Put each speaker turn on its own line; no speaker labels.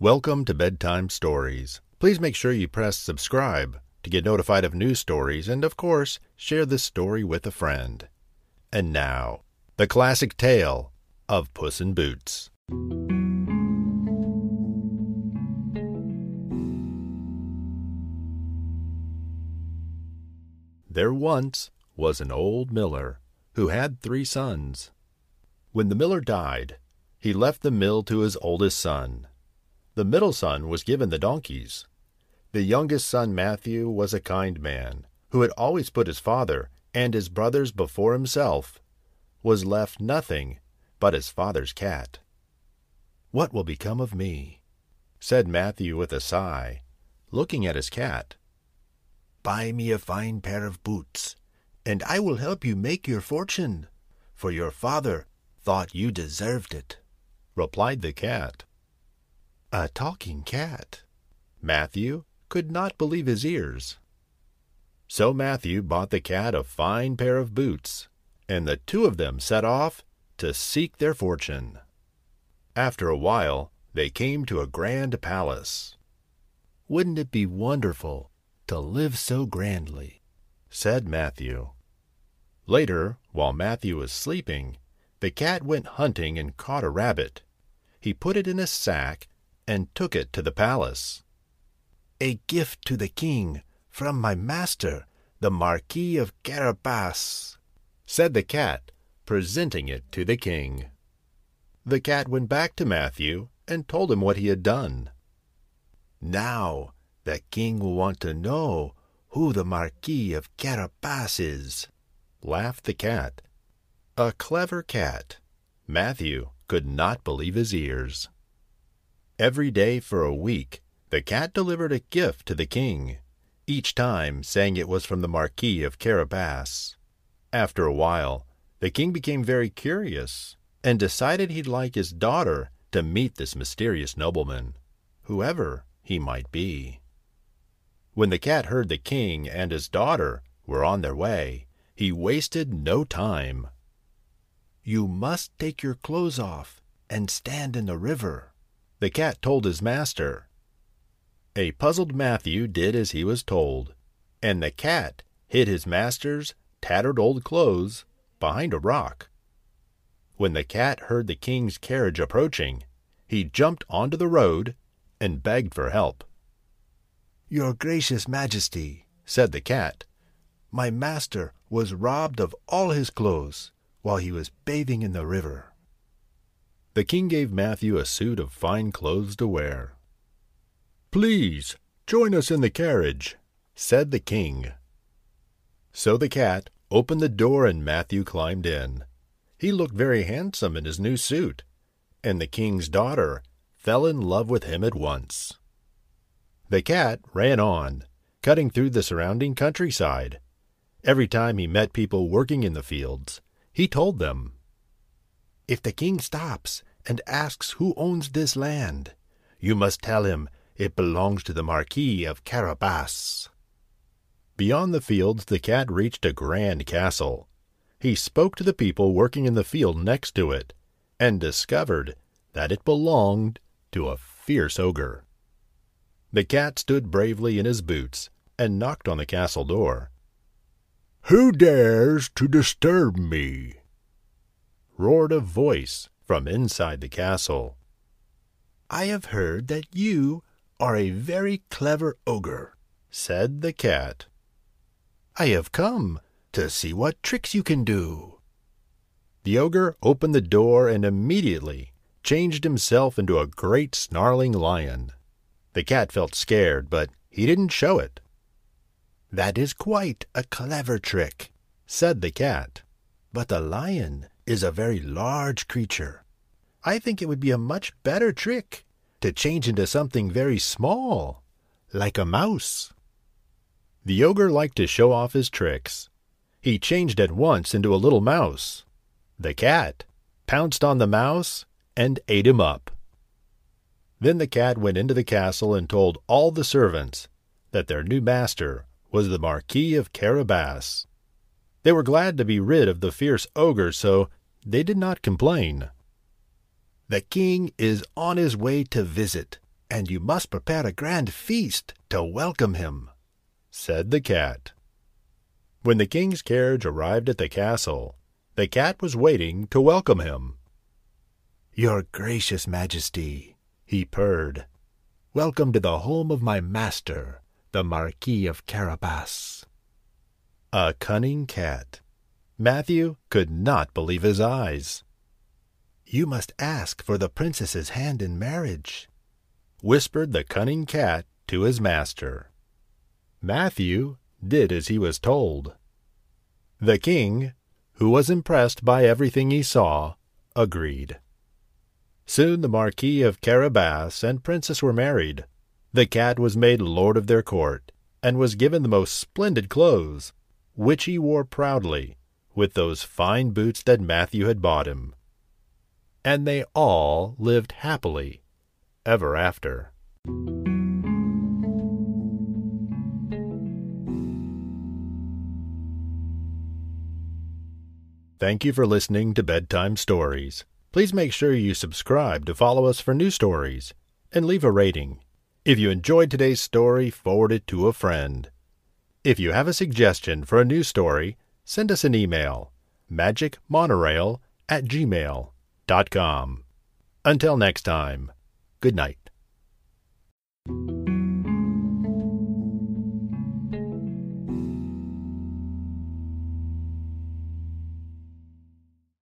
Welcome to Bedtime Stories. Please make sure you press subscribe to get notified of new stories and, of course, share this story with a friend. And now, the classic tale of Puss in Boots. There once was an old miller who had three sons. When the miller died, he left the mill to his oldest son. The middle son was given the donkeys. The youngest son, Matthew, was a kind man, who had always put his father and his brothers before himself, was left nothing but his father's cat. What will become of me? said Matthew with a sigh, looking at his cat.
Buy me a fine pair of boots, and I will help you make your fortune, for your father thought you deserved it,
replied the cat. A talking cat. Matthew could not believe his ears. So Matthew bought the cat a fine pair of boots, and the two of them set off to seek their fortune. After a while, they came to a grand palace. Wouldn't it be wonderful to live so grandly? said Matthew. Later, while Matthew was sleeping, the cat went hunting and caught a rabbit. He put it in a sack and took it to the palace.
A gift to the king from my master, the Marquis of Carabas,
said the cat, presenting it to the king. The cat went back to Matthew and told him what he had done.
Now the king will want to know who the Marquis of Carabas is,
laughed the cat. A clever cat. Matthew could not believe his ears. Every day for a week, the cat delivered a gift to the king, each time saying it was from the Marquis of Carabas. After a while, the king became very curious and decided he'd like his daughter to meet this mysterious nobleman, whoever he might be. When the cat heard the king and his daughter were on their way, he wasted no time.
You must take your clothes off and stand in the river,
the cat told his master. A puzzled Matthew did as he was told, and the cat hid his master's tattered old clothes behind a rock. When the cat heard the king's carriage approaching, he jumped onto the road and begged for help.
Your gracious majesty, said the cat, my master was robbed of all his clothes while he was bathing in the river.
The king gave Matthew a suit of fine clothes to wear. Please join us in the carriage, said the king. So the cat opened the door and Matthew climbed in. He looked very handsome in his new suit, and the king's daughter fell in love with him at once. The cat ran on, cutting through the surrounding countryside. Every time he met people working in the fields, he told them,
If the king stops and asks who owns this land, you must tell him it belongs to the Marquis of Carabas.
Beyond the fields, the cat reached a grand castle. He spoke to the people working in the field next to it and discovered that it belonged to a fierce ogre. The cat stood bravely in his boots and knocked on the castle door.
Who dares to disturb me?
roared a voice from inside the castle.
I have heard that you are a very clever ogre, said the cat. I have come to see what tricks you can do.
The ogre opened the door and immediately changed himself into a great snarling lion. The cat felt scared, but he didn't show it.
That is quite a clever trick, said the cat. But the lion is a very large creature. I think it would be a much better trick to change into something very small, like a mouse.
The ogre liked to show off his tricks. He changed at once into a little mouse. The cat pounced on the mouse and ate him up. Then the cat went into the castle and told all the servants that their new master was the Marquis of Carabas. They were glad to be rid of the fierce ogre, so they did not complain.
The king is on his way to visit, and you must prepare a grand feast to welcome him,
said the cat. When the king's carriage arrived at the castle, the cat was waiting to welcome him.
Your gracious majesty, he purred, welcome to the home of my master, the Marquis of Carabas.
A cunning cat. Matthew could not believe his eyes.
You must ask for the princess's hand in marriage,
whispered the cunning cat to his master. Matthew did as he was told. The king, who was impressed by everything he saw, agreed. Soon the Marquis of Carabas and Princess were married. The cat was made lord of their court, and was given the most splendid clothes, which he wore proudly, with those fine boots that Matthew had bought him. And they all lived happily ever after. Thank you for listening to Bedtime Stories. Please make sure you subscribe to follow us for new stories and leave a rating. If you enjoyed today's story, forward it to a friend. If you have a suggestion for a new story, send us an email magicmonorail at gmail.com. Until next time, good night.